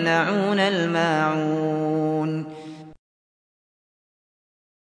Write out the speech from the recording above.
يمنعون الْمَاعُونَ.